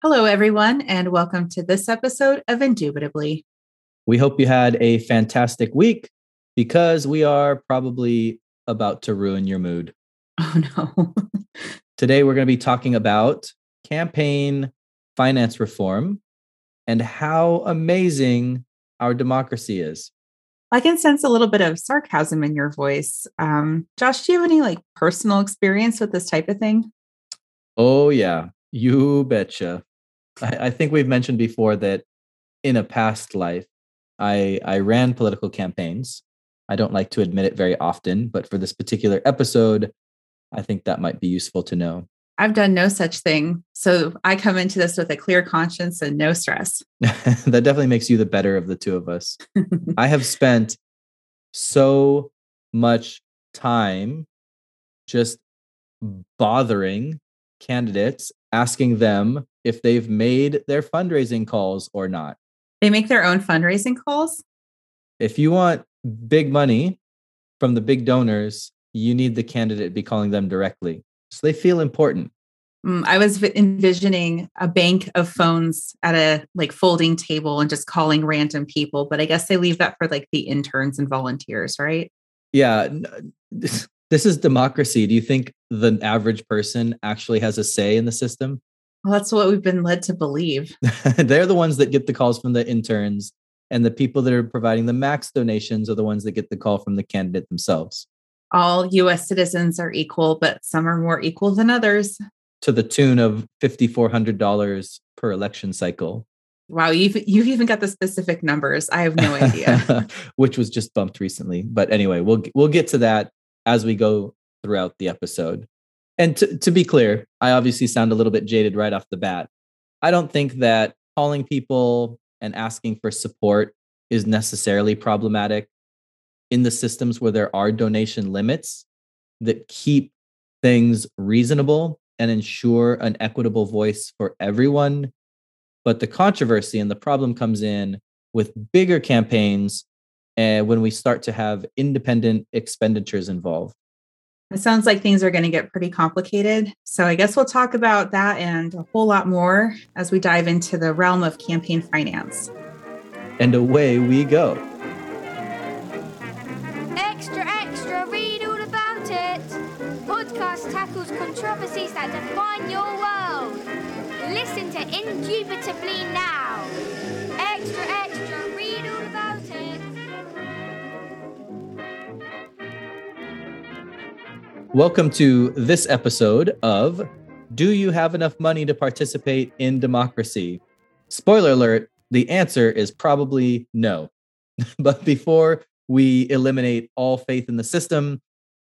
Hello, everyone, and welcome to this episode of Indubitably. We hope you had a fantastic week because we are probably about to ruin your mood. Oh, no. Today, we're going to be talking about campaign finance reform and how amazing our democracy is. I can sense a little bit of sarcasm in your voice. Um, Josh, do you have any like personal experience with this type of thing? Oh, yeah, you betcha. I, I think we've mentioned before that in a past life, I, I ran political campaigns. I don't like to admit it very often, but for this particular episode, I think that might be useful to know. I've done no such thing. So I come into this with a clear conscience and no stress. that definitely makes you the better of the two of us. I have spent so much time just bothering candidates, asking them if they've made their fundraising calls or not. They make their own fundraising calls? If you want big money from the big donors, you need the candidate be calling them directly. So they feel important. Mm, I was envisioning a bank of phones at a like folding table and just calling random people, but I guess they leave that for like the interns and volunteers, right? Yeah. This is democracy. Do you think the average person actually has a say in the system? Well, that's what we've been led to believe. They're the ones that get the calls from the interns, and the people that are providing the max donations are the ones that get the call from the candidate themselves all US citizens are equal, but some are more equal than others. To the tune of $5,400 per election cycle. Wow, you've, you've even got the specific numbers. I have no idea. Which was just bumped recently. But anyway, we'll, we'll get to that as we go throughout the episode. And to, to be clear, I obviously sound a little bit jaded right off the bat. I don't think that calling people and asking for support is necessarily problematic in the systems where there are donation limits that keep things reasonable and ensure an equitable voice for everyone. But the controversy and the problem comes in with bigger campaigns and when we start to have independent expenditures involved. It sounds like things are going to get pretty complicated. So I guess we'll talk about that and a whole lot more as we dive into the realm of campaign finance. And away we go. Extra, extra, read all about it. Podcast tackles controversies that define your world. Listen to Indubitably now. Extra, extra, Welcome to this episode of Do You Have Enough Money to Participate in Democracy? Spoiler alert, the answer is probably no. but before we eliminate all faith in the system,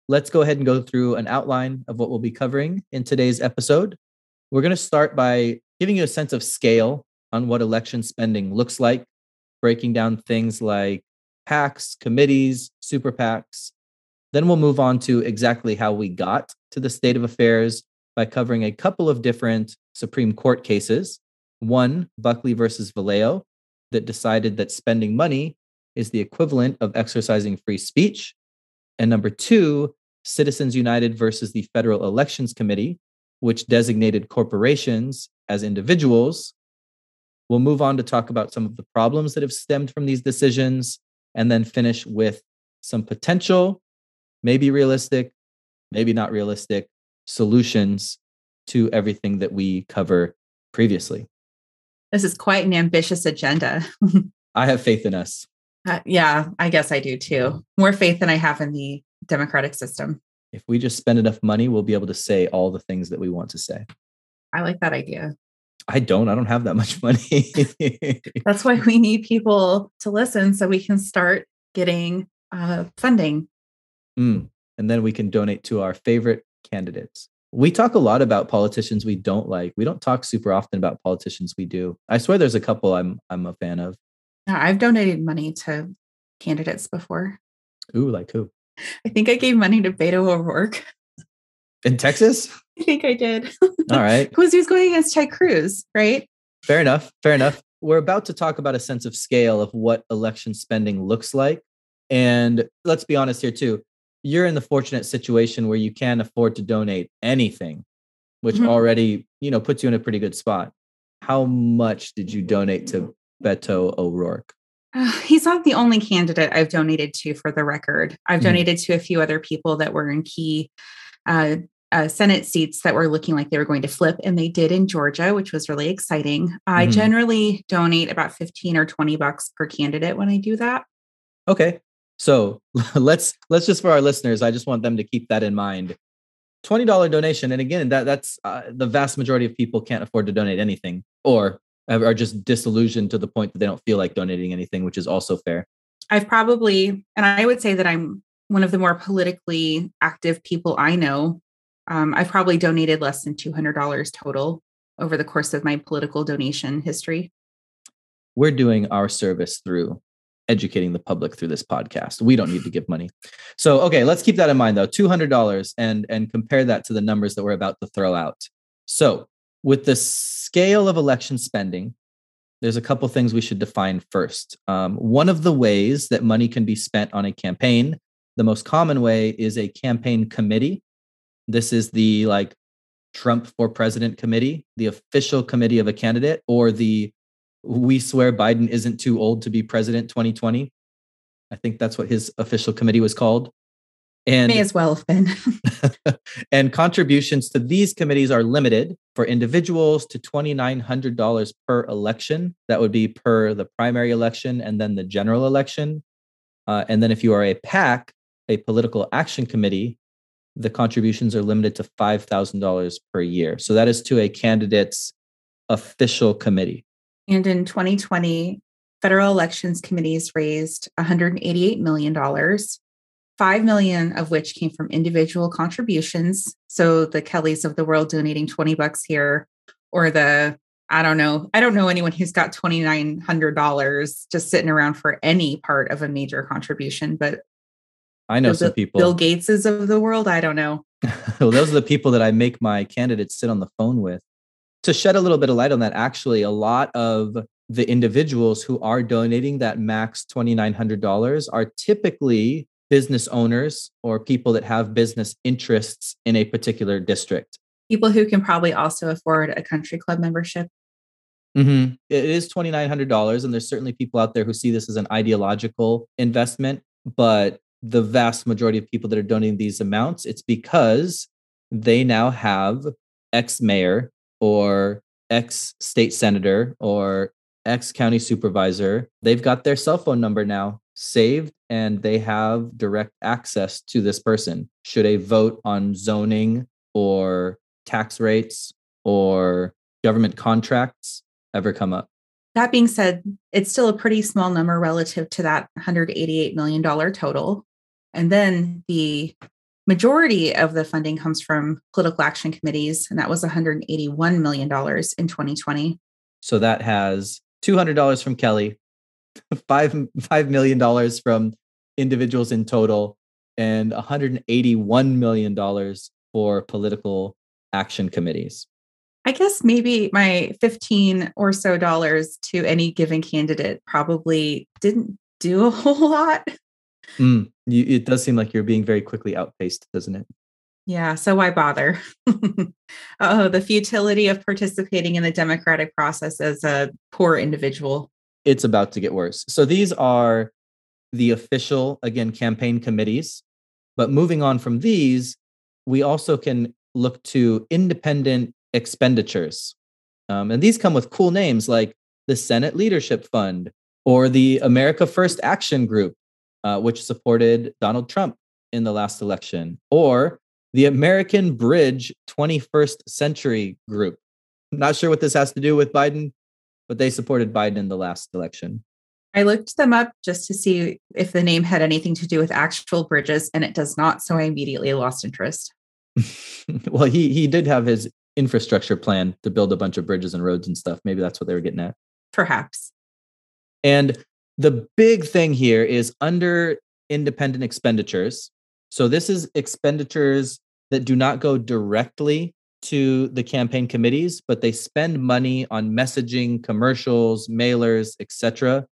let's go ahead and go through an outline of what we'll be covering in today's episode. We're going to start by giving you a sense of scale on what election spending looks like, breaking down things like PACs, committees, super PACs. Then we'll move on to exactly how we got to the state of affairs by covering a couple of different Supreme Court cases. One, Buckley versus Valeo, that decided that spending money is the equivalent of exercising free speech. And number two, Citizens United versus the Federal Elections Committee, which designated corporations as individuals. We'll move on to talk about some of the problems that have stemmed from these decisions and then finish with some potential, maybe realistic, maybe not realistic solutions to everything that we cover previously. This is quite an ambitious agenda. I have faith in us. Uh, yeah, I guess I do too. More faith than I have in the democratic system. If we just spend enough money, we'll be able to say all the things that we want to say. I like that idea. I don't. I don't have that much money. That's why we need people to listen so we can start getting uh, funding. Mm. And then we can donate to our favorite candidates. We talk a lot about politicians we don't like. We don't talk super often about politicians we do. I swear there's a couple I'm I'm a fan of. I've donated money to candidates before. Ooh, like who? I think I gave money to Beto O'Rourke. In Texas? I think I did. All right. Because he was going against Ted Cruz, right? Fair enough. Fair enough. We're about to talk about a sense of scale of what election spending looks like. And let's be honest here, too. You're in the fortunate situation where you can afford to donate anything, which mm-hmm. already, you know, puts you in a pretty good spot. how much did you donate to Beto O'Rourke? Uh, he's not the only candidate I've donated to for the record. I've Mhm. donated to a few other people that were in key uh, uh, Senate seats that were looking like they were going to flip, and they did in Georgia, which was really exciting. I Mhm. generally donate about 15 or 20 bucks per candidate when I do that. Okay. So let's let's just for our listeners, I just want them to keep that in mind. $20 donation. And again, that that's uh, the vast majority of people can't afford to donate anything or are just disillusioned to the point that they don't feel like donating anything, which is also fair. I've probably, and I would say that I'm one of the more politically active people I know. Um, I've probably donated less than $200 total over the course of my political donation history. We're doing our service through educating the public through this podcast. We don't need to give money. So, okay, let's keep that in mind though. $200 and and compare that to the numbers that we're about to throw out. So, with the scale of election spending, there's a couple things we should define first. Um, one of the ways that money can be spent on a campaign, the most common way is a campaign committee. This is the like Trump for president committee, the official committee of a candidate, or the we swear Biden isn't too old to be president 2020. I think that's what his official committee was called. And May as well have been. and contributions to these committees are limited for individuals to $2,900 per election. That would be per the primary election and then the general election. Uh, and then if you are a PAC, a political action committee, the contributions are limited to $5,000 per year. So that is to a candidate's official committee. And in 2020, federal elections committees raised $188 million, 5 million of which came from individual contributions. So the Kellys of the world donating 20 bucks here, or the I don't know. I don't know anyone who's got $2,900 just sitting around for any part of a major contribution, but I know some people. Bill Gateses of the world, I don't know. well, those are the people that I make my candidates sit on the phone with. To shed a little bit of light on that, actually, a lot of the individuals who are donating that max $2,900 are typically business owners or people that have business interests in a particular district. People who can probably also afford a country club membership. Mhm. It is $2,900. And there's certainly people out there who see this as an ideological investment. But the vast majority of people that are donating these amounts, it's because they now have ex mayor or ex state senator or ex county supervisor. They've got their cell phone number now saved and they have direct access to this person. Should a vote on zoning or tax rates or government contracts ever come up? That being said, it's still a pretty small number relative to that $188 million total. And then the majority of the funding comes from political action committees, and that was $181 million in 2020. So that has $200 from Kelly, five, $5 million from individuals in total, and $181 million for political action committees. I guess maybe my 15 or so dollars to any given candidate probably didn't do a whole lot. Mm, you, it does seem like you're being very quickly outpaced, doesn't it? Yeah, so why bother? oh, the futility of participating in the democratic process as a poor individual. It's about to get worse. So these are the official, again, campaign committees. But moving on from these, we also can look to independent expenditures. Um, and these come with cool names like the Senate Leadership Fund or the America First Action Group, uh, which supported Donald Trump in the last election, or the American Bridge 21st Century Group. I'm Not sure what this has to do with Biden, but they supported Biden in the last election. I looked them up just to see if the name had anything to do with actual bridges, and it does not. So I immediately lost interest. well, he he did have his infrastructure plan to build a bunch of bridges and roads and stuff. Maybe that's what they were getting at. Perhaps. And the big thing here is under independent expenditures. So this is expenditures that do not go directly to the campaign committees, but they spend money on messaging, commercials, mailers, etc.,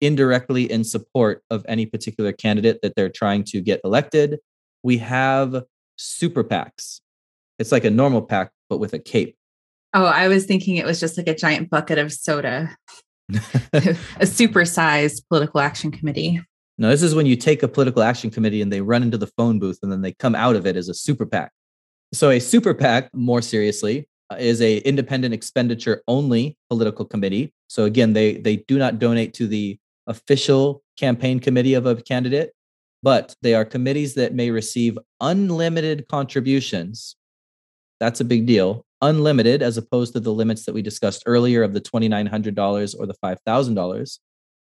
indirectly in support of any particular candidate that they're trying to get elected. We have super PACs. It's like a normal PAC, but with a cape. Oh, I was thinking it was just like a giant bucket of soda, a supersized political action committee. No, this is when you take a political action committee and they run into the phone booth and then they come out of it as a super PAC. So a super PAC, more seriously, uh, is a independent expenditure only political committee. So again, they they do not donate to the official campaign committee of a candidate, but they are committees that may receive unlimited contributions. That's a big deal. Unlimited, as opposed to the limits that we discussed earlier of the $2,900 or the $5,000.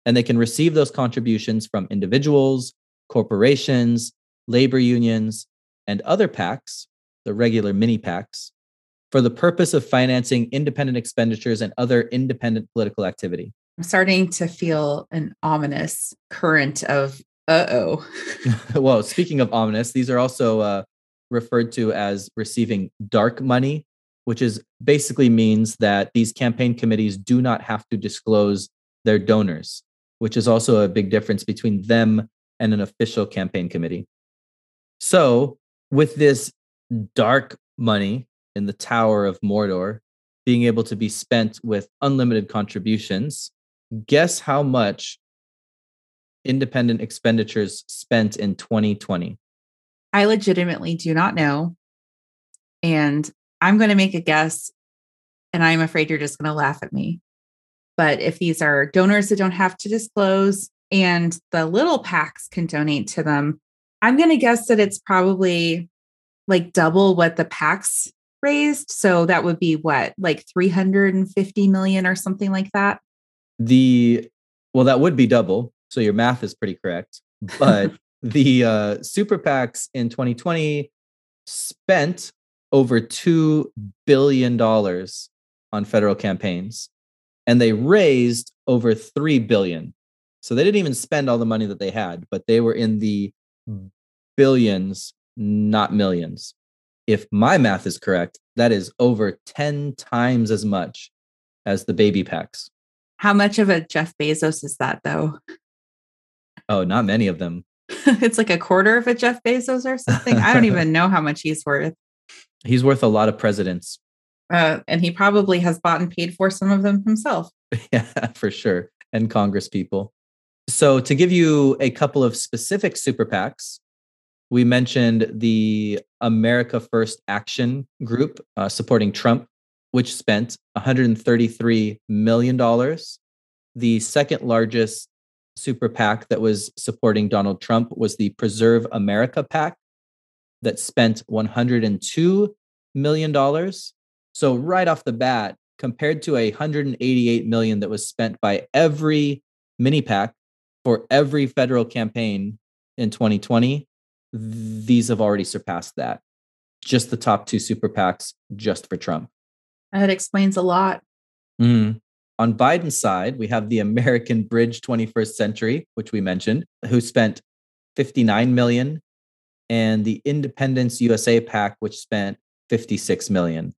And they can receive those contributions from individuals, corporations, labor unions, and other PACs, the regular mini PACs, for the purpose of financing independent expenditures and other independent political activity. I'm starting to feel an ominous current of uh oh. well, speaking of ominous, these are also uh, referred to as receiving dark money, which is basically means that these campaign committees do not have to disclose their donors, which is also a big difference between them and an official campaign committee. So, with this dark money in the Tower of Mordor being able to be spent with unlimited contributions, guess how much independent expenditures spent in 2020? I legitimately do not know. And I'm going to make a guess, and I'm afraid you're just going to laugh at me. But if these are donors that don't have to disclose and the little PACs can donate to them, I'm going to guess that it's probably like double what the PACs raised. So that would be what, like 350 million or something like that? The, well, that would be double. So your math is pretty correct. But the uh, super PACs in 2020 spent over $2 billion on federal campaigns and they raised over 3 billion. So they didn't even spend all the money that they had, but they were in the billions, not millions. If my math is correct, that is over 10 times as much as the baby PACs How much of a Jeff Bezos is that though? Oh, not many of them. it's like a quarter of a Jeff Bezos or something. I don't even know how much he's worth. He's worth a lot of presidents. Uh, and he probably has bought and paid for some of them himself. yeah, for sure. And Congress people. So, to give you a couple of specific super PACs, we mentioned the America First Action Group uh, supporting Trump, which spent $133 million. The second largest super PAC that was supporting Donald Trump was the Preserve America PAC that spent $102 million. So, right off the bat, compared to a 188 million that was spent by every mini PAC for every federal campaign in 2020, these have already surpassed that. Just the top two super PACs just for Trump. That explains a lot. Mm. On Biden's side, we have the American Bridge 21st Century, which we mentioned, who spent 59 million, and the Independence USA PAC, which spent 56 million.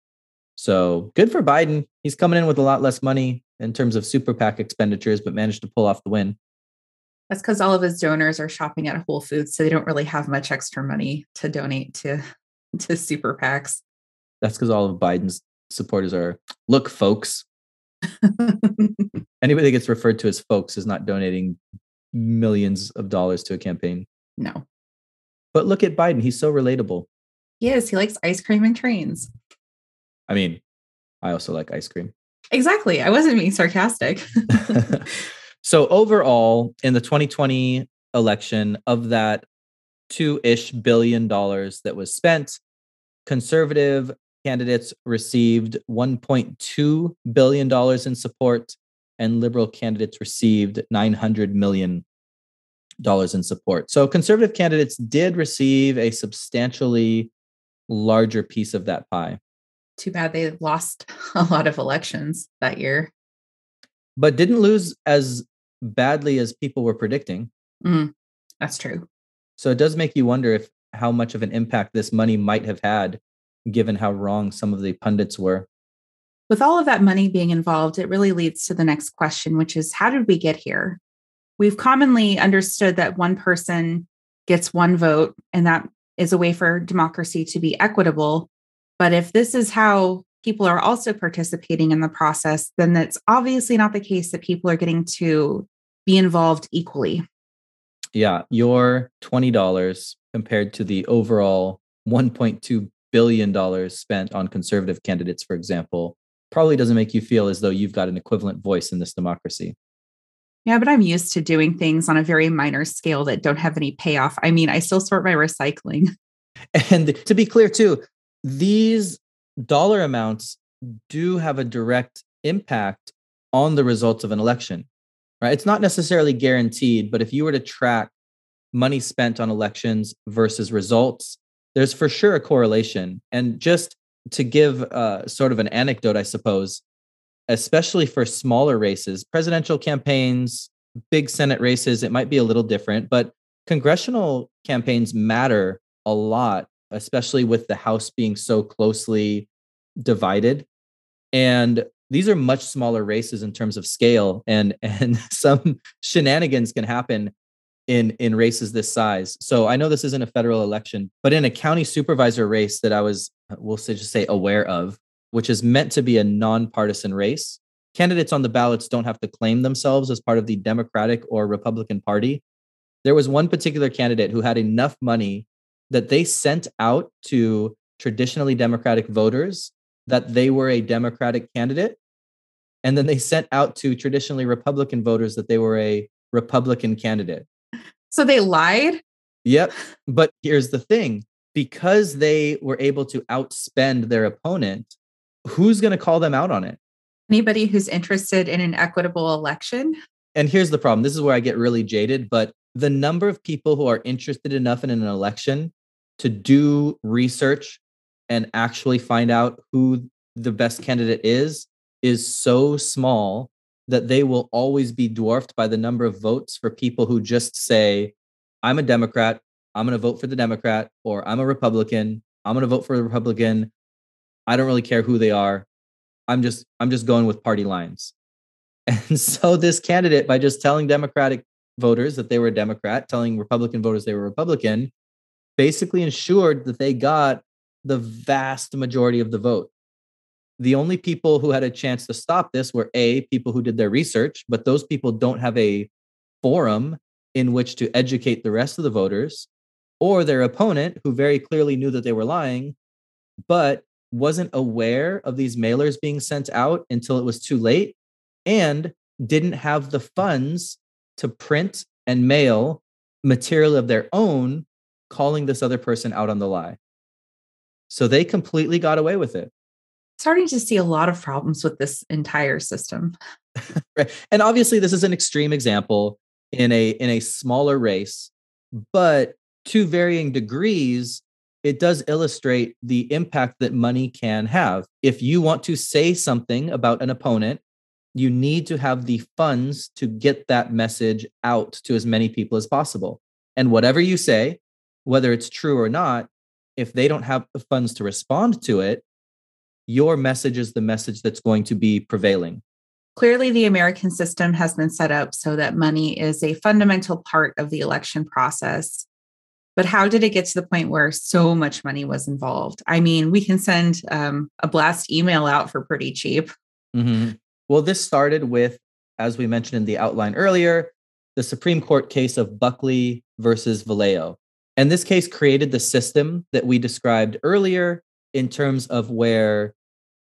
So good for Biden. He's coming in with a lot less money in terms of super PAC expenditures, but managed to pull off the win. That's because all of his donors are shopping at Whole Foods, so they don't really have much extra money to donate to to super PACs. That's because all of Biden's supporters are look, folks. Anybody that gets referred to as folks is not donating millions of dollars to a campaign. No. But look at Biden. He's so relatable. He is. He likes ice cream and trains. I mean, I also like ice cream. Exactly. I wasn't being sarcastic. so, overall, in the 2020 election, of that two ish billion dollars that was spent, conservative candidates received $1.2 billion in support, and liberal candidates received $900 million in support. So conservative candidates did receive a substantially larger piece of that pie. Too bad they lost a lot of elections that year. But didn't lose as badly as people were predicting. Mm, that's true. So it does make you wonder if how much of an impact this money might have had given how wrong some of the pundits were. With all of that money being involved, it really leads to the next question, which is how did we get here? We've commonly understood that one person gets one vote, and that is a way for democracy to be equitable. But if this is how people are also participating in the process, then that's obviously not the case that people are getting to be involved equally. Yeah, your $20 compared to the overall $1.2 billion spent on conservative candidates, for example, probably doesn't make you feel as though you've got an equivalent voice in this democracy. Yeah, but I'm used to doing things on a very minor scale that don't have any payoff. I mean, I still sort my recycling. And to be clear, too, these dollar amounts do have a direct impact on the results of an election, right? It's not necessarily guaranteed, but if you were to track money spent on elections versus results, there's for sure a correlation. And just to give uh, sort of an anecdote, I suppose, especially for smaller races, presidential campaigns, big Senate races, it might be a little different, but congressional campaigns matter a lot, especially with the House being so closely divided. And these are much smaller races in terms of scale and and some shenanigans can happen in in races this size. So I know this isn't a federal election, but in a county supervisor race that I was we'll say just say aware of, which is meant to be a nonpartisan race, candidates on the ballots don't have to claim themselves as part of the Democratic or Republican Party. There was one particular candidate who had enough money that they sent out to traditionally Democratic voters that they were a Democratic candidate. And then they sent out to traditionally Republican voters that they were a Republican candidate. So they lied? Yep. But here's the thing because they were able to outspend their opponent, who's going to call them out on it? Anybody who's interested in an equitable election. And here's the problem this is where I get really jaded, but the number of people who are interested enough in an election to do research and actually find out who the best candidate is is so small that they will always be dwarfed by the number of votes for people who just say, I'm a Democrat, I'm going to vote for the Democrat, or I'm a Republican, I'm going to vote for the Republican. I don't really care who they are. I'm just I'm just going with party lines. And so this candidate by just telling Democratic voters that they were a Democrat, telling Republican voters they were Republican, basically ensured that they got the vast majority of the vote. The only people who had a chance to stop this were A, people who did their research, but those people don't have a forum in which to educate the rest of the voters, or their opponent, who very clearly knew that they were lying, but wasn't aware of these mailers being sent out until it was too late and didn't have the funds to print and mail material of their own calling this other person out on the lie. So they completely got away with it. Starting to see a lot of problems with this entire system. right. And obviously this is an extreme example in a in a smaller race, but to varying degrees it does illustrate the impact that money can have. If you want to say something about an opponent, you need to have the funds to get that message out to as many people as possible. And whatever you say, whether it's true or not, if they don't have the funds to respond to it, your message is the message that's going to be prevailing. Clearly, the American system has been set up so that money is a fundamental part of the election process. But how did it get to the point where so much money was involved? I mean, we can send um, a blast email out for pretty cheap. Mm-hmm. Well, this started with, as we mentioned in the outline earlier, the Supreme Court case of Buckley versus Valeo. And this case created the system that we described earlier in terms of where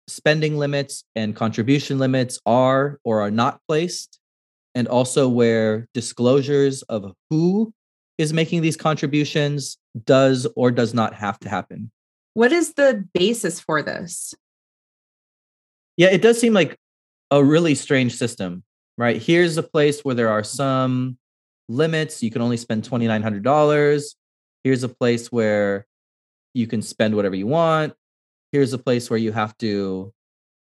spending limits and contribution limits are or are not placed, and also where disclosures of who is making these contributions does or does not have to happen. What is the basis for this? Yeah, it does seem like a really strange system, right? Here's a place where there are some limits. You can only spend $2,900 here's a place where you can spend whatever you want here's a place where you have to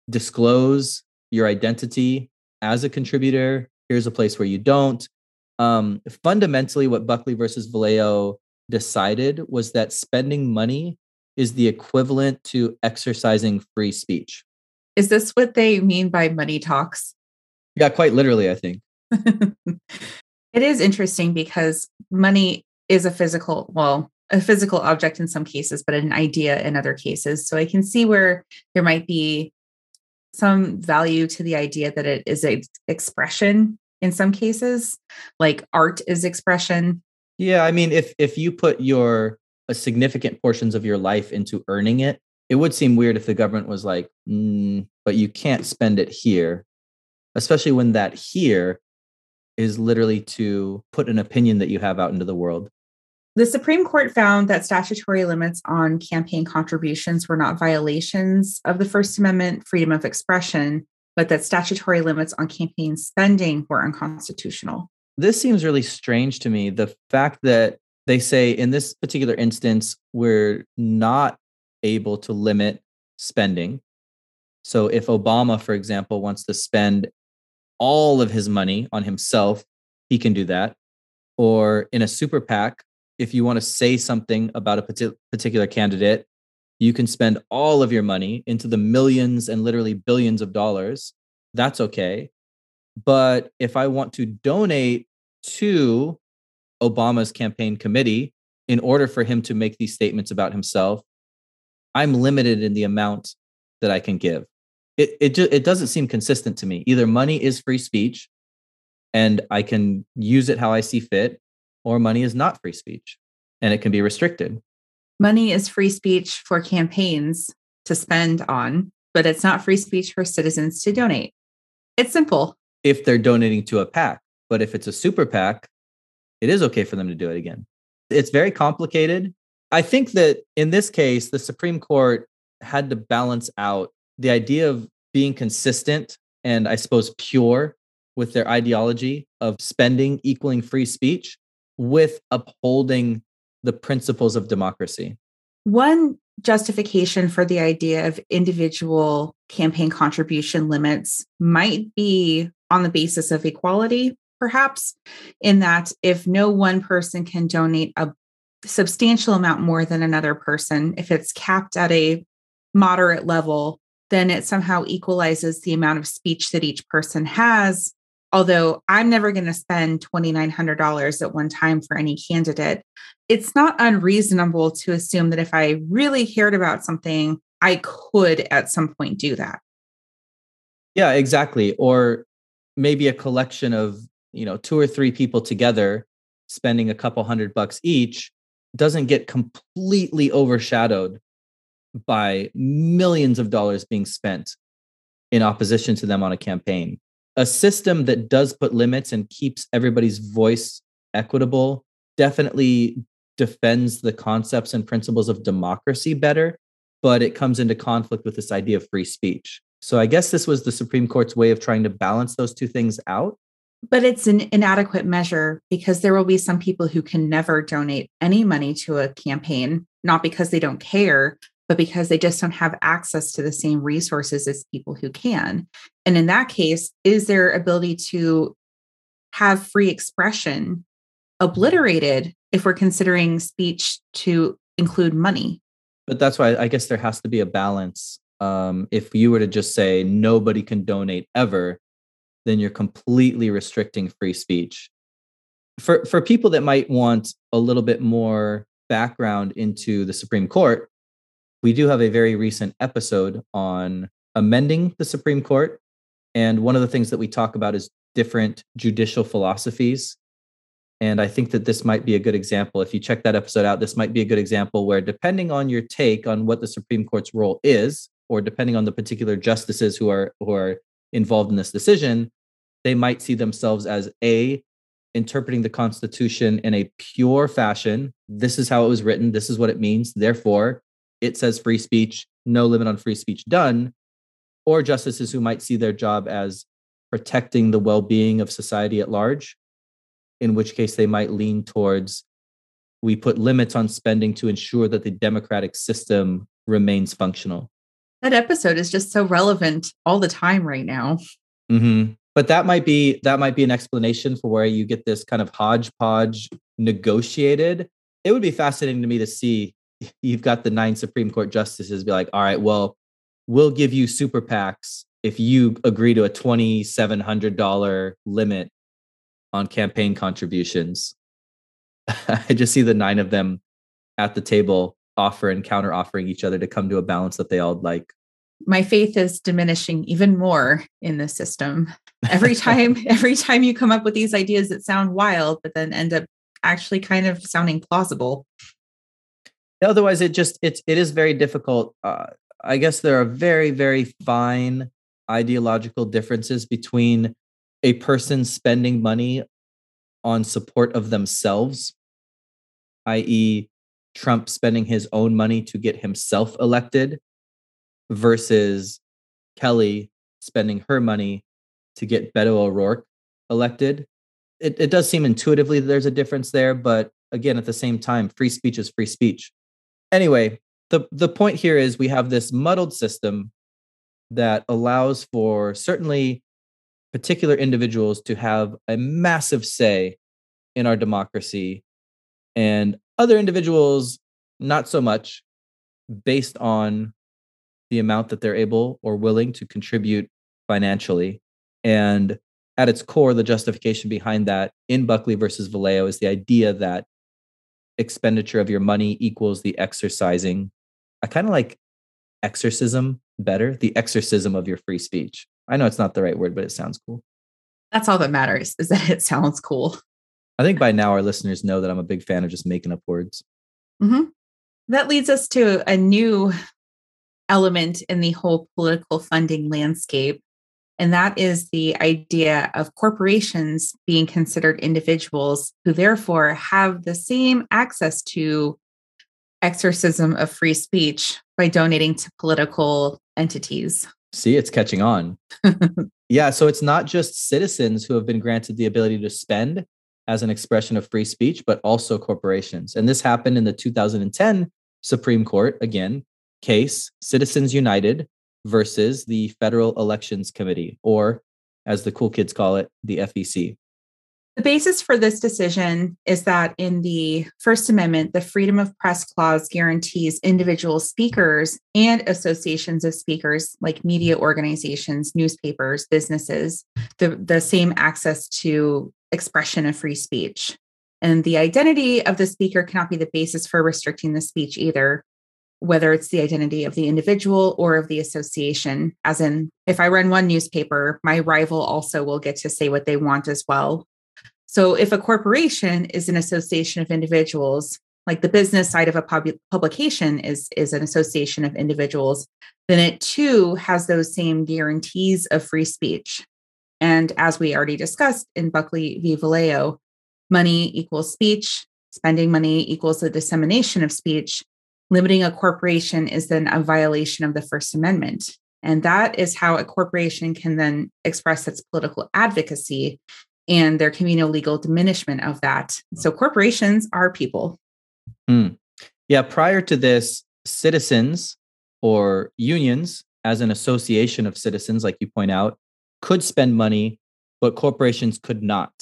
disclose your identity as a contributor here's a place where you don't um, fundamentally what buckley versus Valeo decided was that spending money is the equivalent to exercising free speech. Is this what they mean by money talks? Yeah quite literally i think. It is interesting because money is a physical, well, a physical object in some cases, but an idea in other cases. So I can see where there might be some value to the idea that it is a expression in some cases, like art is expression. Yeah, I mean, if if you put your a significant portions of your life into earning it, it would seem weird if the government was like, mm, but you can't spend it here, especially when that here is literally to put an opinion that you have out into the world. The Supreme Court found that statutory limits on campaign contributions were not violations of the First Amendment freedom of expression, but that statutory limits on campaign spending were unconstitutional. This seems really strange to me. The fact that they say in this particular instance, we're not able to limit spending. So if Obama, for example, wants to spend all of his money on himself, he can do that. Or in a super PAC, if you want to say something about a particular candidate, you can spend all of your money into the millions and literally billions of dollars. That's okay. But if I want to donate to Obama's campaign committee in order for him to make these statements about himself, I'm limited in the amount that I can give. It it just it doesn't seem consistent to me. Either money is free speech and I can use it how I see fit, or money is not free speech and it can be restricted. Money is free speech for campaigns to spend on, but it's not free speech for citizens to donate. It's simple. If they're donating to a PAC, but if it's a super PAC, it is okay for them to do it again. It's very complicated. I think that in this case, the Supreme Court had to balance out the idea of being consistent and I suppose pure with their ideology of spending equaling free speech with upholding the principles of democracy. One justification for the idea of individual campaign contribution limits might be on the basis of equality perhaps, in that if no one person can donate a substantial amount more than another person, if it's capped at a moderate level, then it somehow equalizes the amount of speech that each person has. Although I'm never going to spend $2,900 at one time for any candidate, it's not unreasonable to assume that if I really cared about something, I could at some point do that. Yeah, exactly. Or maybe a collection of you know two or three people together spending a couple hundred bucks each doesn't get completely overshadowed by millions of dollars being spent in opposition to them on a campaign. A system that does put limits and keeps everybody's voice equitable definitely defends the concepts and principles of democracy better, but it comes into conflict with this idea of free speech. So I guess this was the Supreme Court's way of trying to balance those two things out but it's an inadequate measure because there will be some people who can never donate any money to a campaign, not because they don't care, but because they just don't have access to the same resources as people who can. And in that case, is their ability to have free expression obliterated if we're considering speech to include money? But that's why I guess there has to be a balance. Um, if you were to just say nobody can donate ever, then you're completely restricting free speech. For for people that might want a little bit more background into the Supreme Court, we do have a very recent episode on amending the Supreme Court. And one of the things that we talk about is different judicial philosophies. And I think that this might be a good example. If you check that episode out, this might be a good example where, depending on your take on what the Supreme Court's role is, or depending on the particular justices who are who are involved in this decision, they might see themselves as a interpreting the constitution in a pure fashion this is how it was written this is what it means therefore it says free speech no limit on free speech done or justices who might see their job as protecting the well-being of society at large in which case they might lean towards we put limits on spending to ensure that the democratic system remains functional. That episode is just so relevant all the time right now. Mm-hmm. But that might be that might be an explanation for where you get this kind of hodgepodge negotiated. It would be fascinating to me to see you've got the nine supreme court justices be like all right well we'll give you super pacs if you agree to a $2700 limit on campaign contributions i just see the nine of them at the table offer and counter offering each other to come to a balance that they all like. My faith is diminishing even more in the system. Every time, every time you come up with these ideas that sound wild, but then end up actually kind of sounding plausible. Otherwise, it just it's it is very difficult. Uh, I guess there are very very fine ideological differences between a person spending money on support of themselves, i.e., Trump spending his own money to get himself elected, versus Kelly spending her money to get Beto O'Rourke elected. It, it does seem intuitively that there's a difference there, but again, at the same time, free speech is free speech anyway, the the point here is we have this muddled system that allows for certainly particular individuals to have a massive say in our democracy and other individuals not so much based on the amount that they're able or willing to contribute financially. And at its core the justification behind that in buckley versus valeo is the idea that expenditure of your money equals the exercising. I kind of like exorcism better, the exorcism of your free speech. I know it's not the right word, but it sounds cool. That's all that matters is that it sounds cool. I think by now our listeners know that I'm a big fan of just making up words. Mm-hmm. That leads us to a new element in the whole political funding landscape, and that is the idea of corporations being considered individuals who therefore have the same access to exorcism of free speech by donating to political entities. See, it's catching on. yeah, so it's not just citizens who have been granted the ability to spend as an expression of free speech, but also corporations. And this happened in the 2010 Supreme Court, again, case Citizens United versus the Federal Elections Committee, or as the cool kids call it, the FEC. The basis for this decision is that in the First Amendment, the Freedom of Press Clause guarantees individual speakers and associations of speakers, like media organizations, newspapers, businesses, the, the same access to expression of free speech. And the identity of the speaker cannot be the basis for restricting the speech either whether it's the identity of the individual or of the association. As in, if I run one newspaper, my rival also will get to say what they want as well. So, if a corporation is an association of individuals, like the business side of a pub- publication is, is an association of individuals, then it too has those same guarantees of free speech. And as we already discussed in Buckley v. Valeo, money equals speech, spending money equals the dissemination of speech, limiting a corporation is then a violation of the First Amendment. And that is how a corporation can then express its political advocacy and their communal legal diminishment of that. So corporations are people. Mm. Yeah, prior to this, citizens or unions, as an association of citizens, like you point out, could spend money, but corporations could not.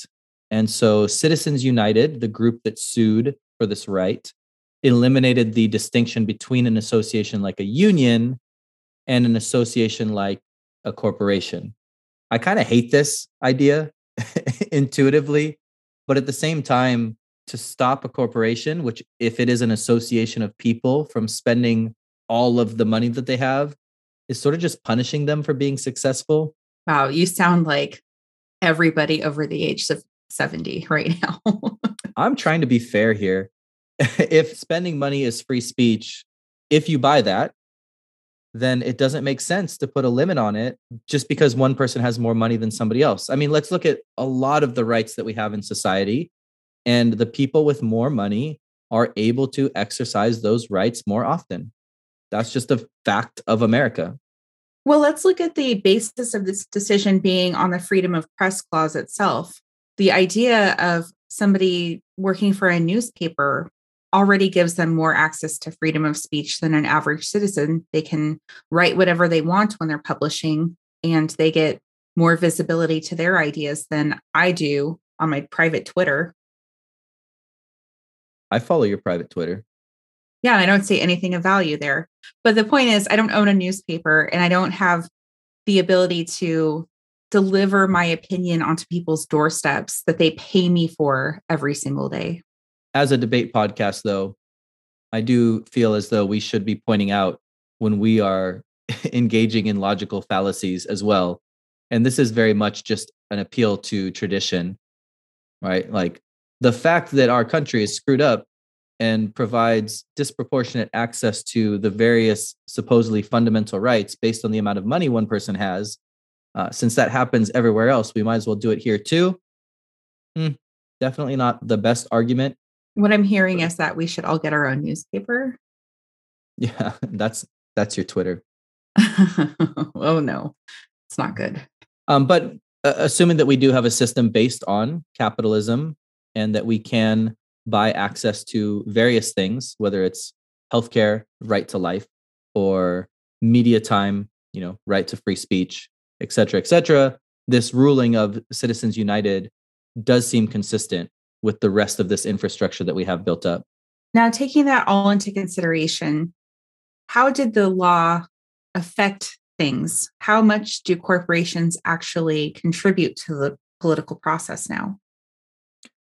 And so Citizens United, the group that sued for this right, eliminated the distinction between an association like a union and an association like a corporation. I kind of hate this idea intuitively, but at the same time, to stop a corporation, which if it is an association of people from spending all of the money that they have, is sort of just punishing them for being successful. Wow, you sound like everybody over the age of 70 right now. I'm trying to be fair here. if spending money is free speech, if you buy that, then it doesn't make sense to put a limit on it just because one person has more money than somebody else. I mean, let's look at a lot of the rights that we have in society, and the people with more money are able to exercise those rights more often. That's just a fact of America. Well, let's look at the basis of this decision being on the freedom of press clause itself. The idea of somebody working for a newspaper already gives them more access to freedom of speech than an average citizen. They can write whatever they want when they're publishing, and they get more visibility to their ideas than I do on my private Twitter. I follow your private Twitter. Yeah, I don't see anything of value there. But the point is, I don't own a newspaper and I don't have the ability to deliver my opinion onto people's doorsteps that they pay me for every single day as a debate podcast, though, I do feel as though we should be pointing out when we are engaging in logical fallacies as well. And this is very much just an appeal to tradition, right? Like the fact that our country is screwed up and provides disproportionate access to the various supposedly fundamental rights based on the amount of money one person has. Uh, since that happens everywhere else, we might as well do it here too. Hmm, definitely not the best argument. What I'm hearing is that we should all get our own newspaper. Yeah, that's that's your Twitter. oh no, it's not good. Um, but uh, assuming that we do have a system based on capitalism and that we can buy access to various things, whether it's healthcare, right to life, or media time, you know, right to free speech, et cetera, et cetera. This ruling of Citizens United does seem consistent with the rest of this infrastructure that we have built up. Now, taking that all into consideration, how did the law affect things? How much do corporations actually contribute to the political process now?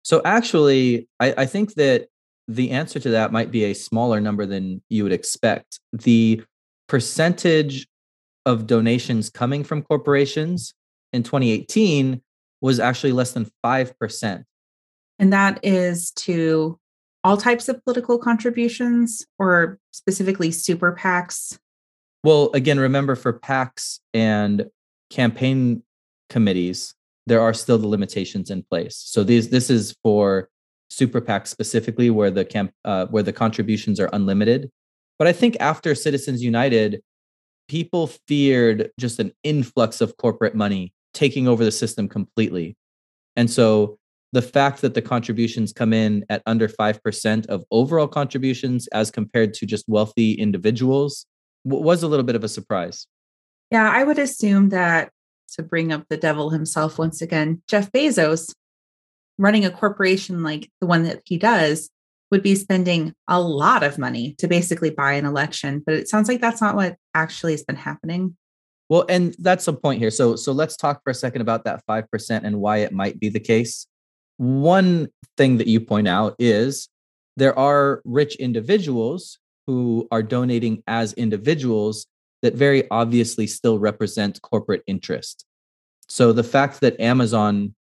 So actually, I, I think that the answer to that might be a smaller number than you would expect. The percentage of donations coming from corporations in 2018 was actually less than 5%. And that is to all types of political contributions or specifically super PACs? Well, again, remember for PACs and campaign committees, there are still the limitations in place. So these this is for super PACs specifically, where the camp uh, where the contributions are unlimited. But I think after Citizens United, people feared just an influx of corporate money taking over the system completely, and so the fact that the contributions come in at under 5% of overall contributions as compared to just wealthy individuals was a little bit of a surprise. Yeah, I would assume that to bring up the devil himself once again, Jeff Bezos running a corporation like the one that he does would be spending a lot of money to basically buy an election, but it sounds like that's not what actually has been happening. Well, and that's the point here. So so let's talk for a second about that 5% and why it might be the case. One thing that you point out is there are rich individuals who are donating as individuals that very obviously still represent corporate interest. So the fact that Amazon,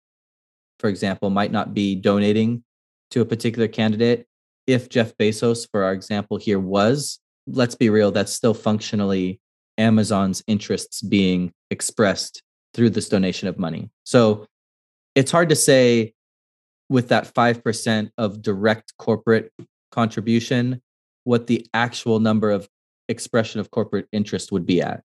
for example, might not be donating to a particular candidate, if Jeff Bezos, for our example here, was, let's be real, that's still functionally Amazon's interests being expressed through this donation of money. So it's hard to say with that 5% of direct corporate contribution what the actual number of expression of corporate interest would be at.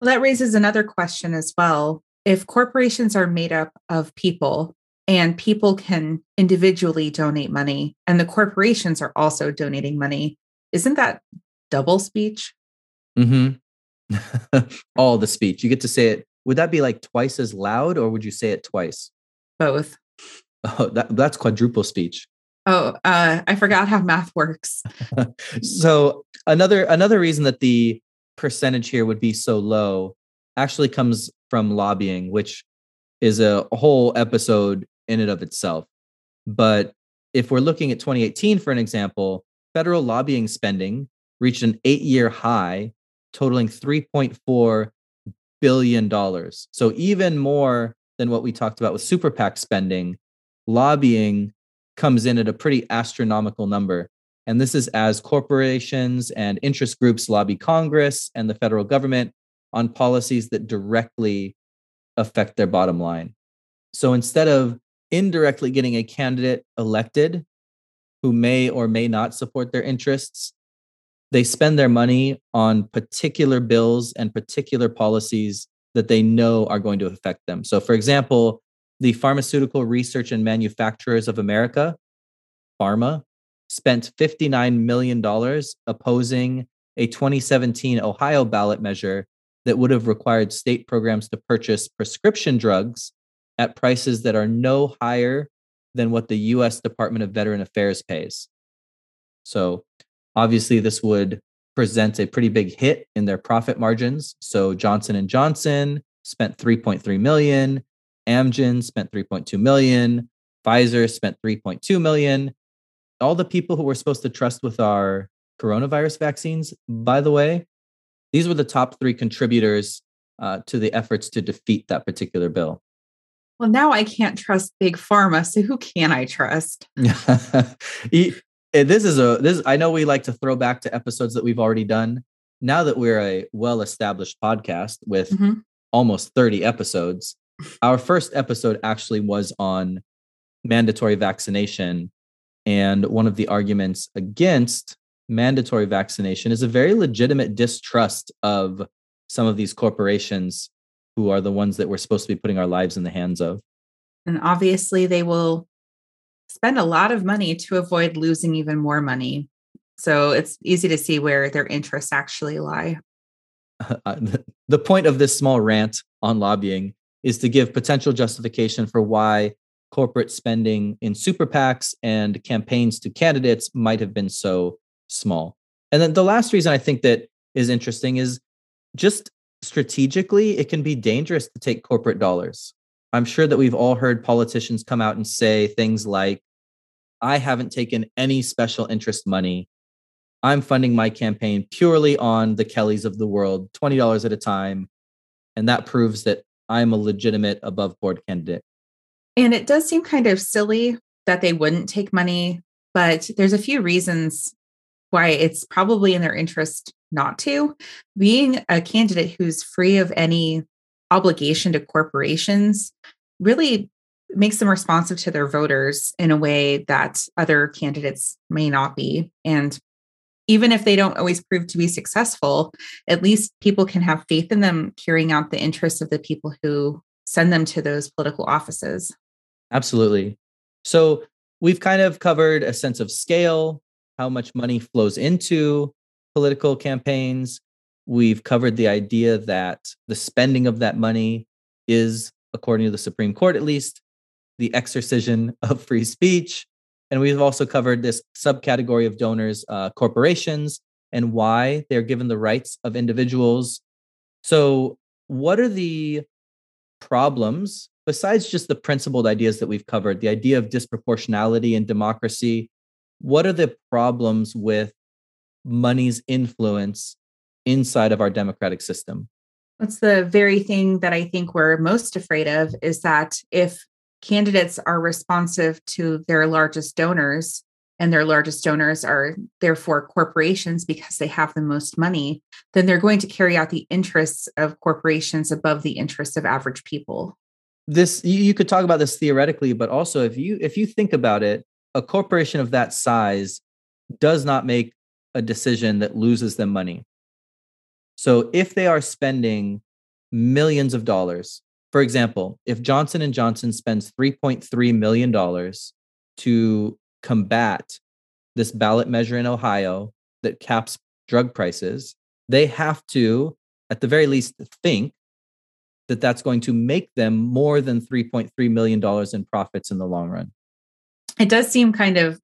Well, that raises another question as well. If corporations are made up of people and people can individually donate money and the corporations are also donating money, isn't that double speech? Mm-hmm. All the speech. You get to say it. Would that be like twice as loud or would you say it twice? Both. Oh, that, that's quadruple speech. Oh, uh, I forgot how math works. so another another reason that the percentage here would be so low actually comes from lobbying, which is a whole episode in and of itself. But if we're looking at 2018 for an example, federal lobbying spending reached an eight-year high, totaling 3.4 billion dollars. So even more than what we talked about with super PAC spending, lobbying comes in at a pretty astronomical number. And this is as corporations and interest groups lobby Congress and the federal government on policies that directly affect their bottom line. So instead of indirectly getting a candidate elected who may or may not support their interests, they spend their money on particular bills and particular policies that they know are going to affect them. So, for example, the Pharmaceutical Research and Manufacturers of America, Pharma, spent $59 million opposing a 2017 Ohio ballot measure that would have required state programs to purchase prescription drugs at prices that are no higher than what the US Department of Veteran Affairs pays. So, obviously this would present a pretty big hit in their profit margins. So, Johnson and Johnson spent 3.3 million, Amgen spent 3.2 million, Pfizer spent 3.2 million. All the people who we're supposed to trust with our coronavirus vaccines, by the way. These were the top three contributors uh, to the efforts to defeat that particular bill. Well, now I can't trust big pharma, so who can I trust? this is a this. I know we like to throw back to episodes that we've already done. Now that we're a well-established podcast with mm-hmm. almost 30 episodes, our first episode actually was on mandatory vaccination. And one of the arguments against mandatory vaccination is a very legitimate distrust of some of these corporations who are the ones that we're supposed to be putting our lives in the hands of. And obviously, they will spend a lot of money to avoid losing even more money. So it's easy to see where their interests actually lie. Uh, the point of this small rant on lobbying is to give potential justification for why corporate spending in super PACs and campaigns to candidates might have been so small. And then the last reason I think that is interesting is just strategically, it can be dangerous to take corporate dollars. I'm sure that we've all heard politicians come out and say things like, I haven't taken any special interest money. I'm funding my campaign purely on the Kellys of the world, $20 at a time. And that proves that I'm a legitimate above board candidate. And it does seem kind of silly that they wouldn't take money, but there's a few reasons why it's probably in their interest not to. Being a candidate who's free of any obligation to corporations really makes them responsive to their voters in a way that other candidates may not be. And even if they don't always prove to be successful, at least people can have faith in them carrying out the interests of the people who send them to those political offices. Absolutely. So we've kind of covered a sense of scale, how much money flows into political campaigns. We've covered the idea that the spending of that money is, according to the Supreme Court at least, the exorcism of free speech. And we've also covered this subcategory of donors, uh, corporations, and why they're given the rights of individuals. So, what are the problems besides just the principled ideas that we've covered, the idea of disproportionality and democracy? What are the problems with money's influence inside of our democratic system. That's the very thing that I think we're most afraid of is that if candidates are responsive to their largest donors, and their largest donors are therefore corporations because they have the most money, then they're going to carry out the interests of corporations above the interests of average people. This you could talk about this theoretically, but also if you if you think about it, a corporation of that size does not make a decision that loses them money. So if they are spending millions of dollars, for example, if Johnson and Johnson spends 3.3 million dollars to combat this ballot measure in Ohio that caps drug prices, they have to at the very least think that that's going to make them more than 3.3 million dollars in profits in the long run. It does seem kind of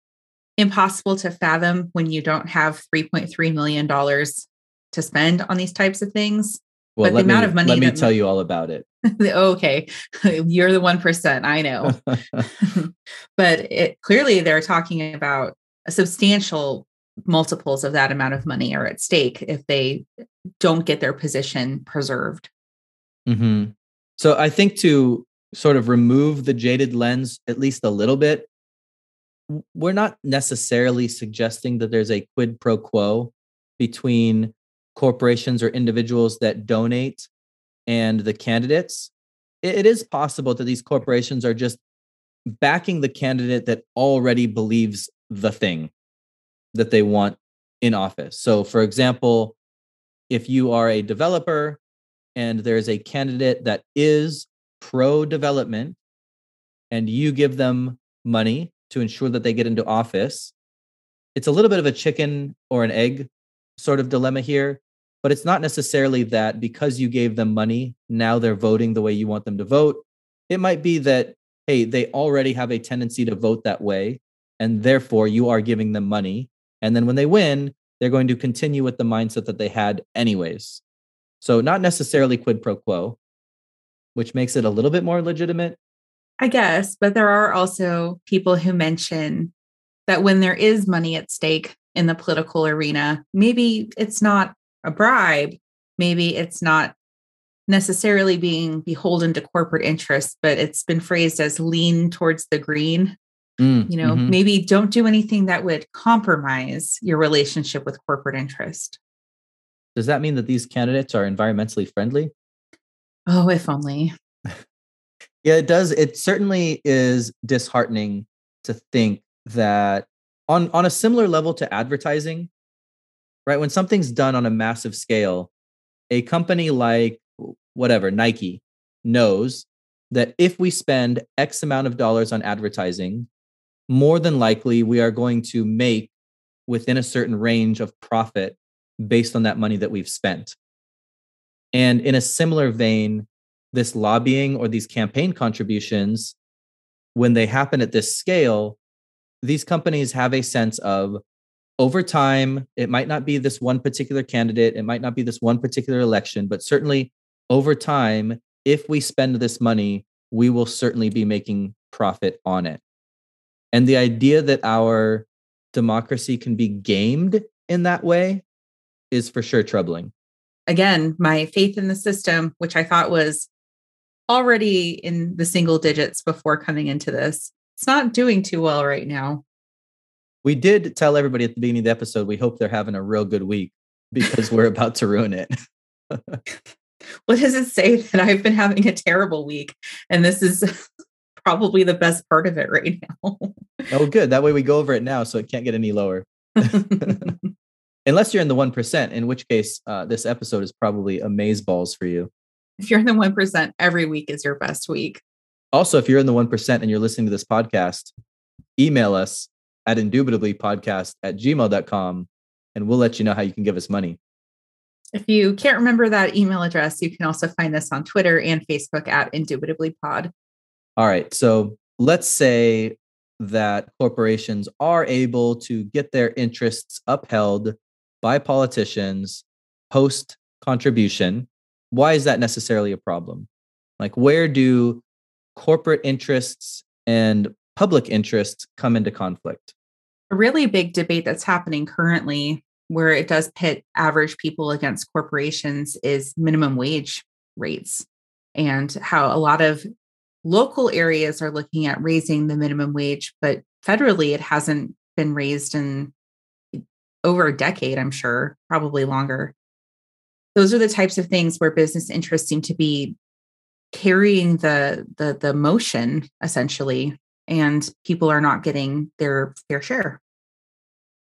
impossible to fathom when you don't have $3.3 million to spend on these types of things. Well, but the amount me, of money. Let me tell you all about it. okay. You're the 1%. I know. but it, clearly, they're talking about substantial multiples of that amount of money are at stake if they don't get their position preserved. Mm-hmm. So I think to sort of remove the jaded lens at least a little bit, we're not necessarily suggesting that there's a quid pro quo between corporations or individuals that donate and the candidates. It is possible that these corporations are just backing the candidate that already believes the thing that they want in office. So, for example, if you are a developer and there's a candidate that is pro development and you give them money to ensure that they get into office. It's a little bit of a chicken or an egg sort of dilemma here, but it's not necessarily that because you gave them money, now they're voting the way you want them to vote. It might be that, hey, they already have a tendency to vote that way, and therefore you are giving them money. And then when they win, they're going to continue with the mindset that they had anyways. So, not necessarily quid pro quo, which makes it a little bit more legitimate. I guess, but there are also people who mention that when there is money at stake in the political arena. Maybe it's not a bribe, maybe it's not necessarily being beholden to corporate interests, but it's been phrased as lean towards the green. Mm, You know, mhm. maybe don't do anything that would compromise your relationship with corporate interest. Does that mean that these candidates are environmentally friendly? Oh, if only. Yeah, it does. It certainly is disheartening to think that on on a similar level to advertising, right? When something's done on a massive scale, a company like whatever, Nike knows that if we spend X amount of dollars on advertising, more than likely we are going to make within a certain range of profit based on that money that we've spent. And in a similar vein, this lobbying or these campaign contributions, when they happen at this scale, these companies have a sense of over time, it might not be this one particular candidate, it might not be this one particular election, but certainly over time, if we spend this money, we will certainly be making profit on it. And the idea that our democracy can be gamed in that way is for sure troubling. Again, my faith in the system, which I thought was already in the single digits before coming into this, it's not doing too well right now. We did tell everybody at the beginning of the episode we hope they're having a real good week because we're about to ruin it. What does it say that I've been having a terrible week? And this is probably the best part of it right now. Oh, good. That way we go over it now so it can't get any lower. Unless you're in the 1%, in which case uh, this episode is probably amaze balls for you. if you're in the 1%, every week is your best week. Also, if you're in the 1% and you're listening to this podcast, email us at indubitablypodcast at gmail.com and we'll let you know how you can give us money. If you can't remember that email address, you can also find us on Twitter and Facebook at indubitablypod. All right. So let's say that corporations are able to get their interests upheld by politicians post contribution. Why is that necessarily a problem? Like, where do corporate interests and public interests come into conflict? A really big debate that's happening currently, where it does pit average people against corporations, is minimum wage rates and how a lot of local areas are looking at raising the minimum wage, but federally it hasn't been raised in over a decade, I'm sure, probably longer. Those are the types of things where business interests seem to be carrying the the the motion essentially and people are not getting their fair share.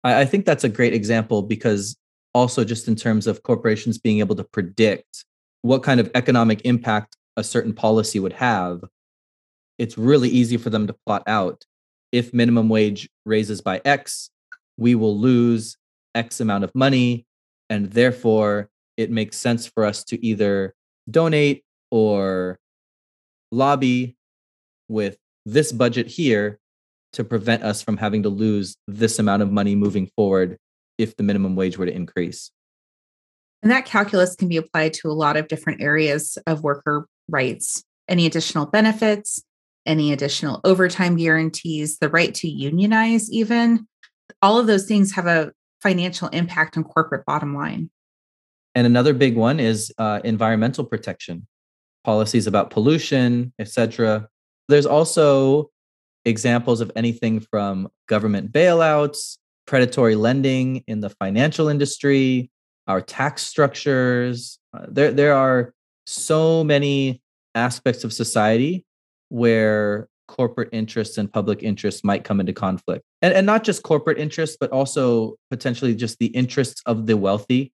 I, I think that's a great example because also just in terms of corporations being able to predict what kind of economic impact a certain policy would have, it's really easy for them to plot out if minimum wage raises by X, we will lose X amount of money. And therefore, it makes sense for us to either donate or lobby with this budget here to prevent us from having to lose this amount of money moving forward if the minimum wage were to increase. And that calculus can be applied to a lot of different areas of worker rights. Any additional benefits, any additional overtime guarantees, the right to unionize, even all of those things have a financial impact on corporate bottom line. And another big one is uh, environmental protection, policies about pollution, etc. There's also examples of anything from government bailouts, predatory lending in the financial industry, our tax structures. Uh, there, there are so many aspects of society where corporate interests and public interests might come into conflict. And, and not just corporate interests, but also potentially just the interests of the wealthy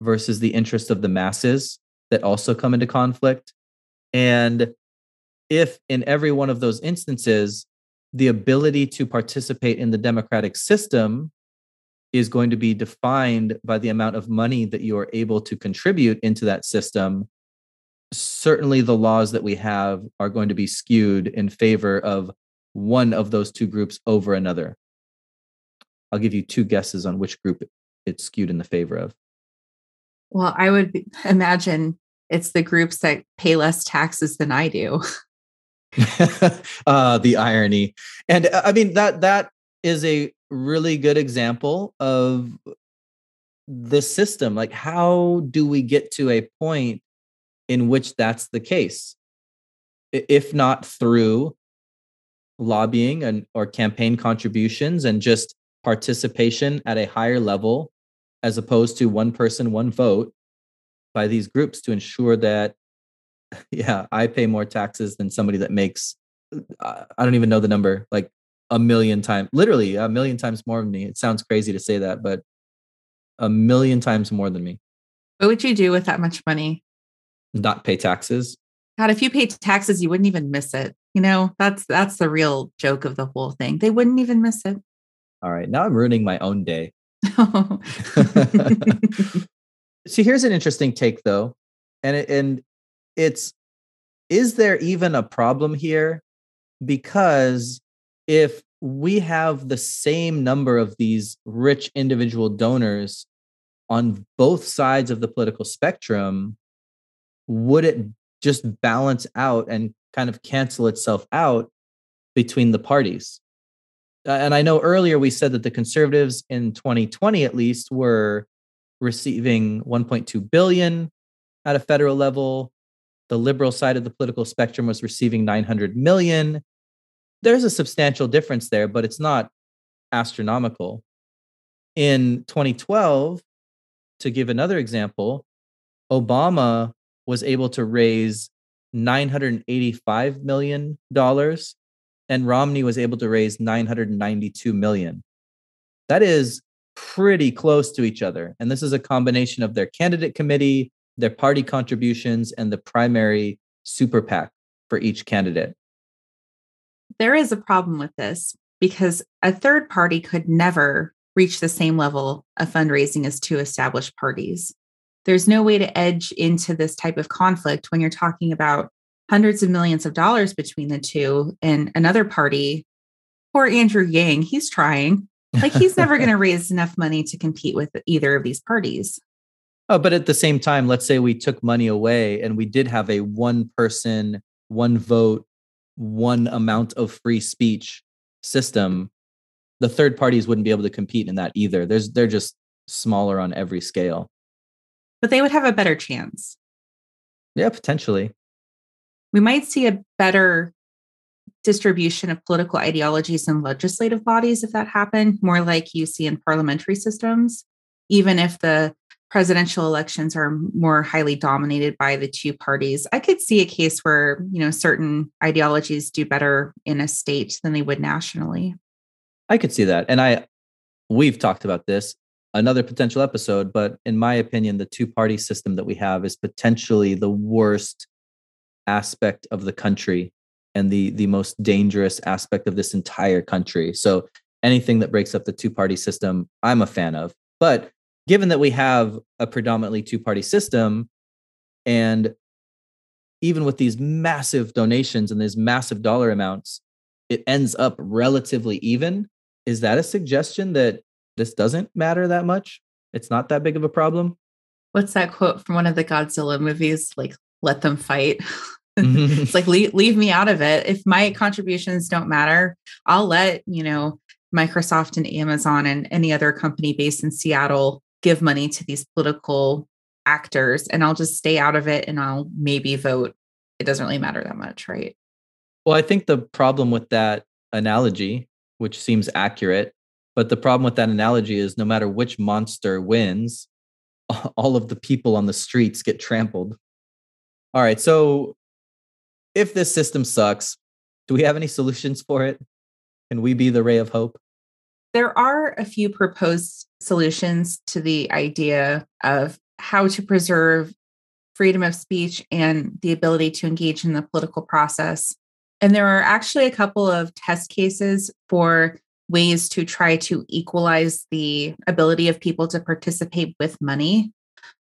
versus the interests of the masses that also come into conflict. And if in every one of those instances, the ability to participate in the democratic system is going to be defined by the amount of money that you are able to contribute into that system, certainly the laws that we have are going to be skewed in favor of one of those two groups over another. I'll give you two guesses on which group it's skewed in the favor of. Well, I would imagine it's the groups that pay less taxes than I do. uh, the irony, and uh, I mean that that is a really good example of the system. Like, how do we get to a point in which that's the case? If not through lobbying and or campaign contributions and just participation at a higher level as opposed to one person one vote by these groups to ensure that yeah i pay more taxes than somebody that makes uh, i don't even know the number like a million times literally a million times more than me. It sounds crazy to say that but a million times more than me. What would you do with that much money? Not pay taxes. God if you paid taxes you wouldn't even miss it you know? That's that's the real joke of the whole thing. They wouldn't even miss it. All right now i'm ruining my own day. See, here's an interesting take though. And it, and it's is there even a problem here? Because if we have the same number of these rich individual donors on both sides of the political spectrum, would it just balance out and kind of cancel itself out between the parties? and I know earlier we said that the conservatives in 2020 at least were receiving 1.2 billion at a federal level. The liberal side of the political spectrum was receiving 900 million. There's a substantial difference there, but it's not astronomical. In 2012, to give another example, Obama was able to raise $985 million and Romney was able to raise 992 million. That is pretty close to each other. And this is a combination of their candidate committee, their party contributions, and the primary super PAC for each candidate. There is a problem with this because a third party could never reach the same level of fundraising as two established parties. There's no way to edge into this type of conflict when you're talking about hundreds of millions of dollars between the two and another party poor andrew yang he's trying like he's never going to raise enough money to compete with either of these parties oh but at the same time let's say we took money away and we did have a one person one vote one amount of free speech system the third parties wouldn't be able to compete in that either. There's they're just smaller on every scale. But they would have a better chance. Yeah potentially. We might see a better distribution of political ideologies in legislative bodies if that happened, more like you see in parliamentary systems, even if the presidential elections are more highly dominated by the two parties. I could see a case where, you know, certain ideologies do better in a state than they would nationally. I could see that. And I we've talked about this another potential episode, but in my opinion the two-party system that we have is potentially the worst aspect of the country and the the most dangerous aspect of this entire country. So anything that breaks up the two party system, I'm a fan of. But given that we have a predominantly two party system and even with these massive donations and these massive dollar amounts, it ends up relatively even. Is that a suggestion that this doesn't matter that much? It's not that big of a problem? What's that quote from one of the Godzilla movies? Like, let them fight. Mm-hmm. it's like leave, leave me out of it. If my contributions don't matter, I'll let, you know, Microsoft and Amazon and any other company based in Seattle give money to these political actors and I'll just stay out of it and I'll maybe vote. It doesn't really matter that much, right? Well, I think the problem with that analogy, which seems accurate, but the problem with that analogy is no matter which monster wins, all of the people on the streets get trampled. All right. So if this system sucks, do we have any solutions for it? Can we be the ray of hope? There are a few proposed solutions to the idea of how to preserve freedom of speech and the ability to engage in the political process. And there are actually a couple of test cases for ways to try to equalize the ability of people to participate with money.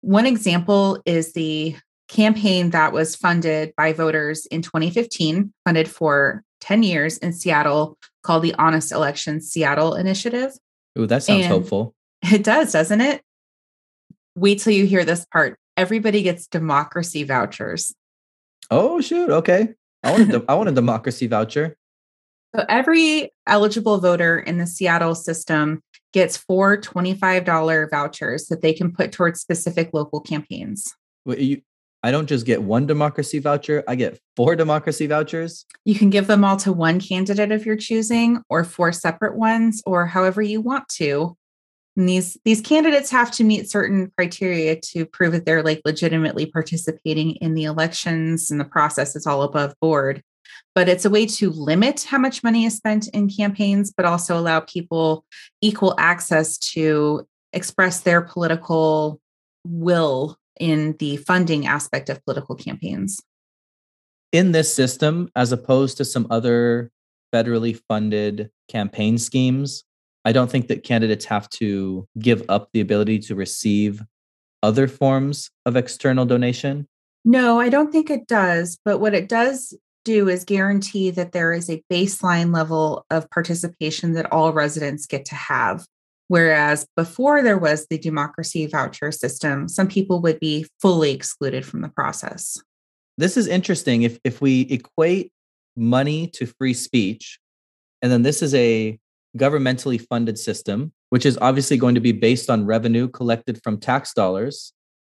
One example is the campaign that was funded by voters in 2015, funded for 10 years in Seattle, called the Honest Elections Seattle Initiative. Ooh, that sounds and hopeful. It does, doesn't it? Wait till you hear this part. Everybody gets democracy vouchers. Oh shoot! Okay, I want a, I want a democracy voucher. So every eligible voter in the Seattle system gets four $25 vouchers that they can put towards specific local campaigns. Wait, you, I don't just get one democracy voucher, I get four democracy vouchers. You can give them all to one candidate if you're choosing, or four separate ones, or however you want to. And these these candidates have to meet certain criteria to prove that they're like legitimately participating in the elections and the process is all above board. But it's a way to limit how much money is spent in campaigns, but also allow people equal access to express their political will in the funding aspect of political campaigns. In this system, as opposed to some other federally funded campaign schemes, I don't think that candidates have to give up the ability to receive other forms of external donation. No, I don't think it does. But what it does do is guarantee that there is a baseline level of participation that all residents get to have. Whereas before there was the democracy voucher system, some people would be fully excluded from the process. This is interesting. If if we equate money to free speech, and then this is a governmentally funded system, which is obviously going to be based on revenue collected from tax dollars,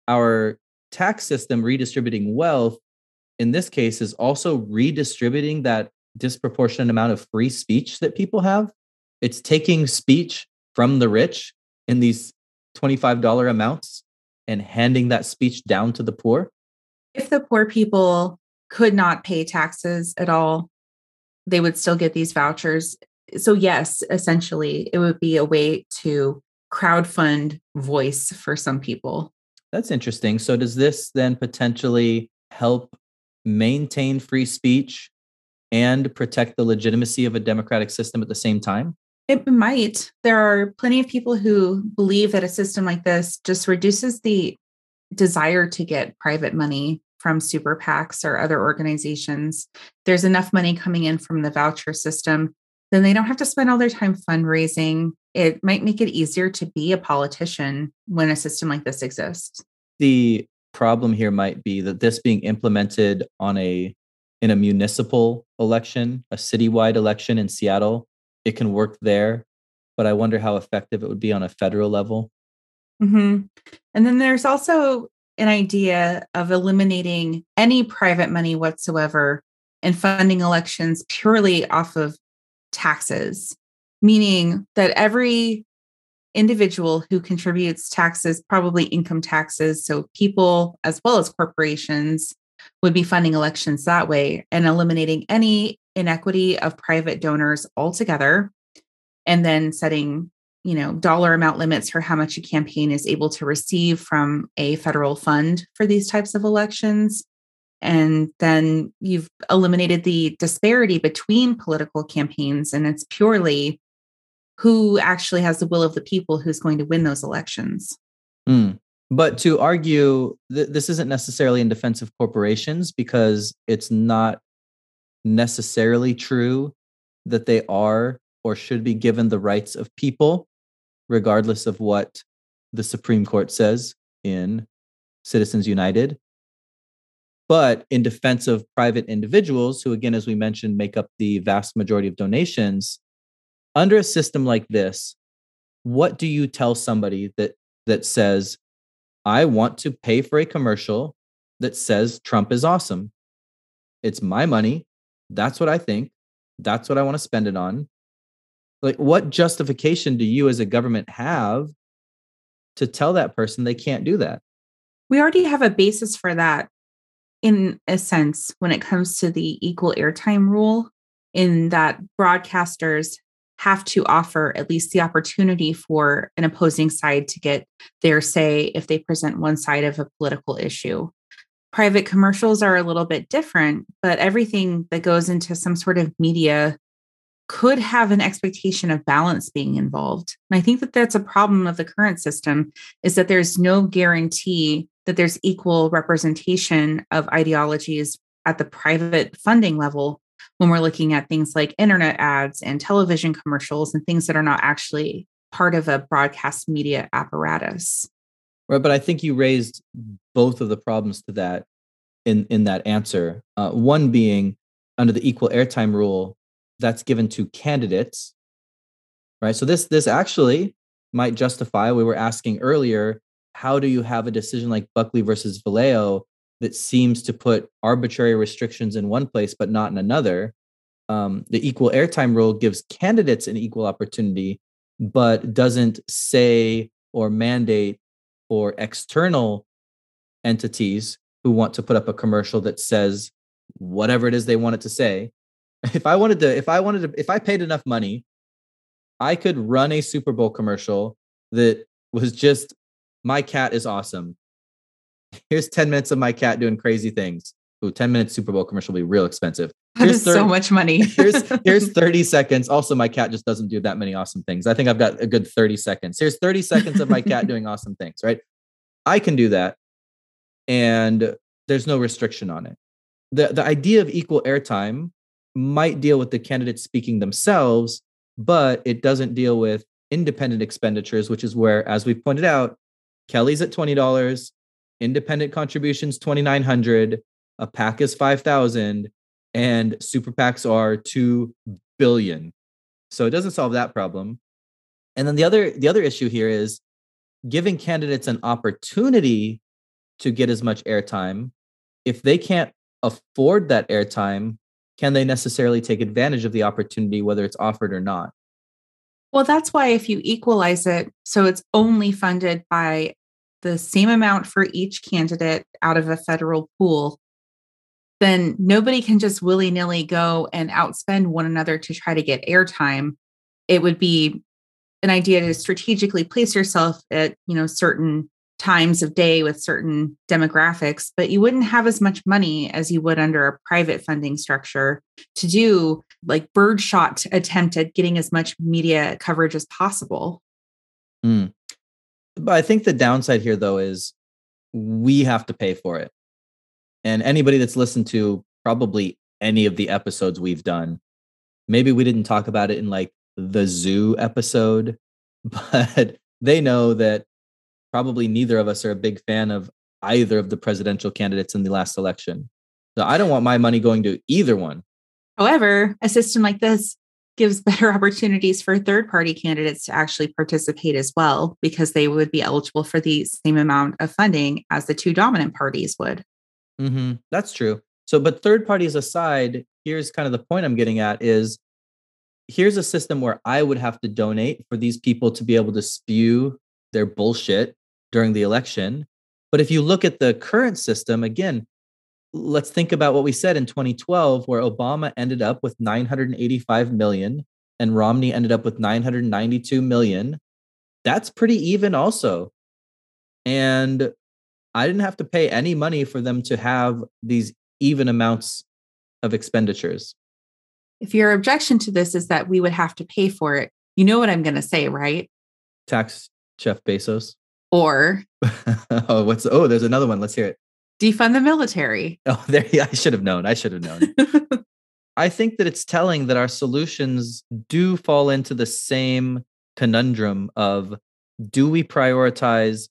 our tax system redistributing wealth in this case is also redistributing that disproportionate amount of free speech that people have. It's taking speech from the rich in these $25 amounts and handing that speech down to the poor? If the poor people could not pay taxes at all, they would still get these vouchers. So, yes, essentially, it would be a way to crowdfund voice for some people. That's interesting. So, does this then potentially help maintain free speech and protect the legitimacy of a democratic system at the same time? It might. There are plenty of people who believe that a system like this just reduces the desire to get private money from super PACs or other organizations. There's enough money coming in from the voucher system, then they don't have to spend all their time fundraising. It might make it easier to be a politician when a system like this exists. The problem here might be that this being implemented on a in a municipal election, a citywide election in Seattle, it can work there, but I wonder how effective it would be on a federal level. Mm-hmm. And then there's also an idea of eliminating any private money whatsoever and funding elections purely off of taxes, meaning that every individual who contributes taxes, probably income taxes, so people as well as corporations would be funding elections that way and eliminating any inequity of private donors altogether and then setting you know dollar amount limits for how much a campaign is able to receive from a federal fund for these types of elections and then you've eliminated the disparity between political campaigns and it's purely who actually has the will of the people who's going to win those elections mm. but to argue that this isn't necessarily in defense of corporations because it's not necessarily true that they are or should be given the rights of people, regardless of what the Supreme Court says in Citizens United. But in defense of private individuals, who, again, as we mentioned, make up the vast majority of donations, under a system like this, what do you tell somebody that that says, I want to pay for a commercial that says Trump is awesome? It's my money. That's what I think. That's what I want to spend it on. Like, what justification do you as a government have to tell that person they can't do that? We already have a basis for that in a sense when it comes to the equal airtime rule, in that broadcasters have to offer at least the opportunity for an opposing side to get their say if they present one side of a political issue private commercials are a little bit different, but everything that goes into some sort of media could have an expectation of balance being involved. And I think that that's a problem of the current system is that there's no guarantee that there's equal representation of ideologies at the private funding level when we're looking at things like internet ads and television commercials and things that are not actually part of a broadcast media apparatus. Right, but I think you raised both of the problems to that in in that answer. Uh, one being under the equal airtime rule, that's given to candidates, right? So this this actually might justify. We were asking earlier, how do you have a decision like Buckley versus Valeo that seems to put arbitrary restrictions in one place but not in another? Um, the equal airtime rule gives candidates an equal opportunity, but doesn't say or mandate for external entities who want to put up a commercial that says whatever it is they want it to say. If I wanted to, if I wanted to, if I paid enough money, I could run a Super Bowl commercial that was just my cat is awesome. Here's 10 minutes of my cat doing crazy things. Ooh, 10 minutes Super Bowl commercial will be real expensive. That is so much money. here's here's 30 seconds. Also, my cat just doesn't do that many awesome things. I think I've got a good 30 seconds. Here's 30 seconds of my cat doing awesome things, right? I can do that. And there's no restriction on it. The the idea of equal airtime might deal with the candidates speaking themselves, but it doesn't deal with independent expenditures, which is where, as we pointed out, Kelly's at $20, independent contributions 2900 a PAC is 5000 and super PACs are 2 billion. So it doesn't solve that problem. And then the other the other issue here is giving candidates an opportunity to get as much airtime. If they can't afford that airtime, can they necessarily take advantage of the opportunity whether it's offered or not? Well, that's why if you equalize it so it's only funded by the same amount for each candidate out of a federal pool, then nobody can just willy nilly go and outspend one another to try to get airtime. It would be an idea to strategically place yourself at, you know, certain times of day with certain demographics, but you wouldn't have as much money as you would under a private funding structure to do like birdshot attempt at getting as much media coverage as possible. Mm. But I think the downside here, though, is we have to pay for it. And anybody that's listened to probably any of the episodes we've done, maybe we didn't talk about it in like the zoo episode, but they know that probably neither of us are a big fan of either of the presidential candidates in the last election. So I don't want my money going to either one. However, a system like this gives better opportunities for third party candidates to actually participate as well, because they would be eligible for the same amount of funding as the two dominant parties would. Mm-hmm. That's true. So, but third parties aside, here's kind of the point I'm getting at is here's a system where I would have to donate for these people to be able to spew their bullshit during the election. But if you look at the current system, again, let's think about what we said in 2012, where Obama ended up with 985 million and Romney ended up with 992 million. That's pretty even, also. And I didn't have to pay any money for them to have these even amounts of expenditures. If your objection to this is that we would have to pay for it, you know what I'm going to say, right? Tax Jeff Bezos. Or oh, what's oh, there's another one. Let's hear it. Defund the military. Oh, there yeah, I should have known. I should have known. I think that it's telling that our solutions do fall into the same conundrum of do we prioritize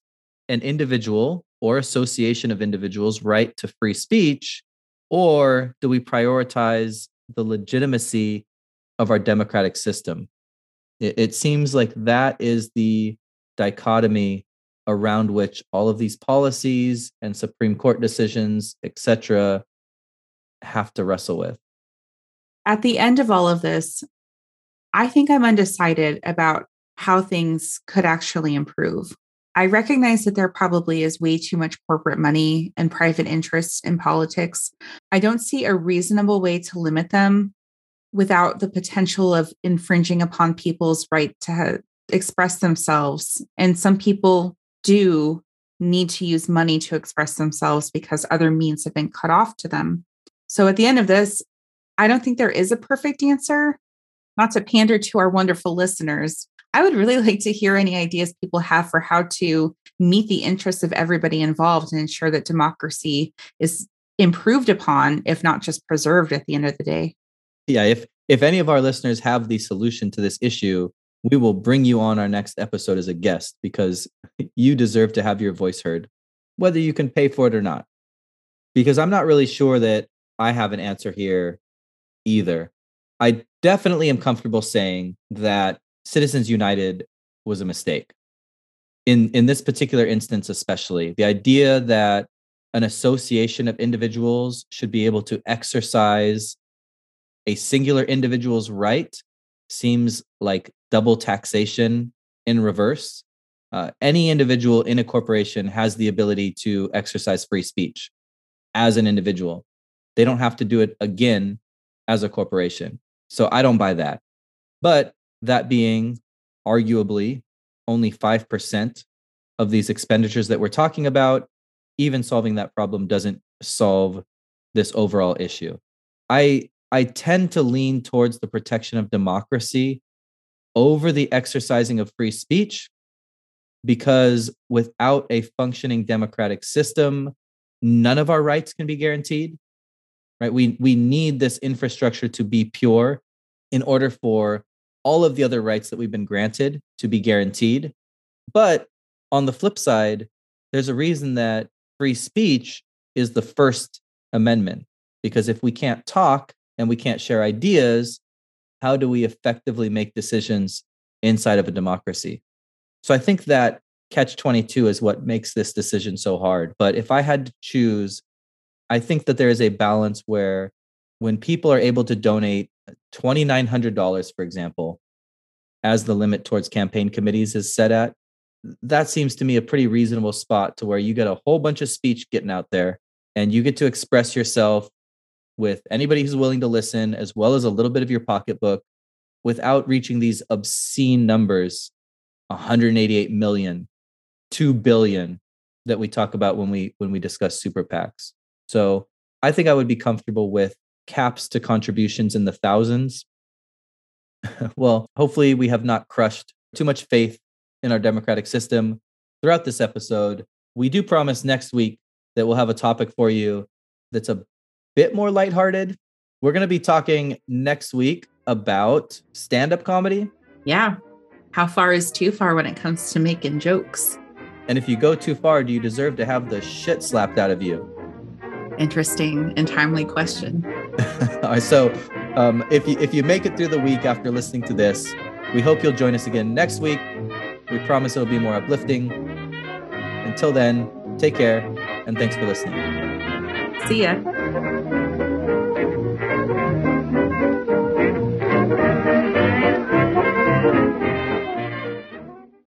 an individual or association of individuals' right to free speech? Or do we prioritize the legitimacy of our democratic system? It, it seems like that is the dichotomy around which all of these policies and Supreme Court decisions, etc., have to wrestle with. At the end of all of this, I think I'm undecided about how things could actually improve. I recognize that there probably is way too much corporate money and private interests in politics. I don't see a reasonable way to limit them without the potential of infringing upon people's right to express themselves. And some people do need to use money to express themselves because other means have been cut off to them. So at the end of this, I don't think there is a perfect answer. Not to pander to our wonderful listeners, I would really like to hear any ideas people have for how to meet the interests of everybody involved and ensure that democracy is improved upon, if not just preserved at the end of the day. Yeah, if if any of our listeners have the solution to this issue, we will bring you on our next episode as a guest because you deserve to have your voice heard, whether you can pay for it or not. Because I'm not really sure that I have an answer here either. I definitely am comfortable saying that Citizens United was a mistake. In in this particular instance especially, the idea that an association of individuals should be able to exercise a singular individual's right seems like double taxation in reverse. Uh, any individual in a corporation has the ability to exercise free speech as an individual. They don't have to do it again as a corporation. So I don't buy that. But that being arguably only 5% of these expenditures that we're talking about, even solving that problem doesn't solve this overall issue. I I tend to lean towards the protection of democracy over the exercising of free speech because without a functioning democratic system, none of our rights can be guaranteed. Right? We we need this infrastructure to be pure in order for all of the other rights that we've been granted to be guaranteed. But on the flip side, there's a reason that free speech is the first amendment because if we can't talk and we can't share ideas, how do we effectively make decisions inside of a democracy? So I think that catch 22 is what makes this decision so hard. But if I had to choose, I think that there is a balance where when people are able to donate $2,900, for example, as the limit towards campaign committees is set at, that seems to me a pretty reasonable spot to where you get a whole bunch of speech getting out there and you get to express yourself with anybody who's willing to listen, as well as a little bit of your pocketbook without reaching these obscene numbers 188 million, 2 billion that we talk about when we when we discuss super PACs. So I think I would be comfortable with caps to contributions in the thousands. well, hopefully we have not crushed too much faith in our democratic system throughout this episode. We do promise next week that we'll have a topic for you that's a bit more lighthearted. We're going to be talking next week about stand up comedy. Yeah. How far is too far when it comes to making jokes? And if you go too far, do you deserve to have the shit slapped out of you? Interesting and timely question. All right. So, um, if you if you make it through the week after listening to this, we hope you'll join us again next week. We promise it'll be more uplifting. Until then, take care and thanks for listening. See ya.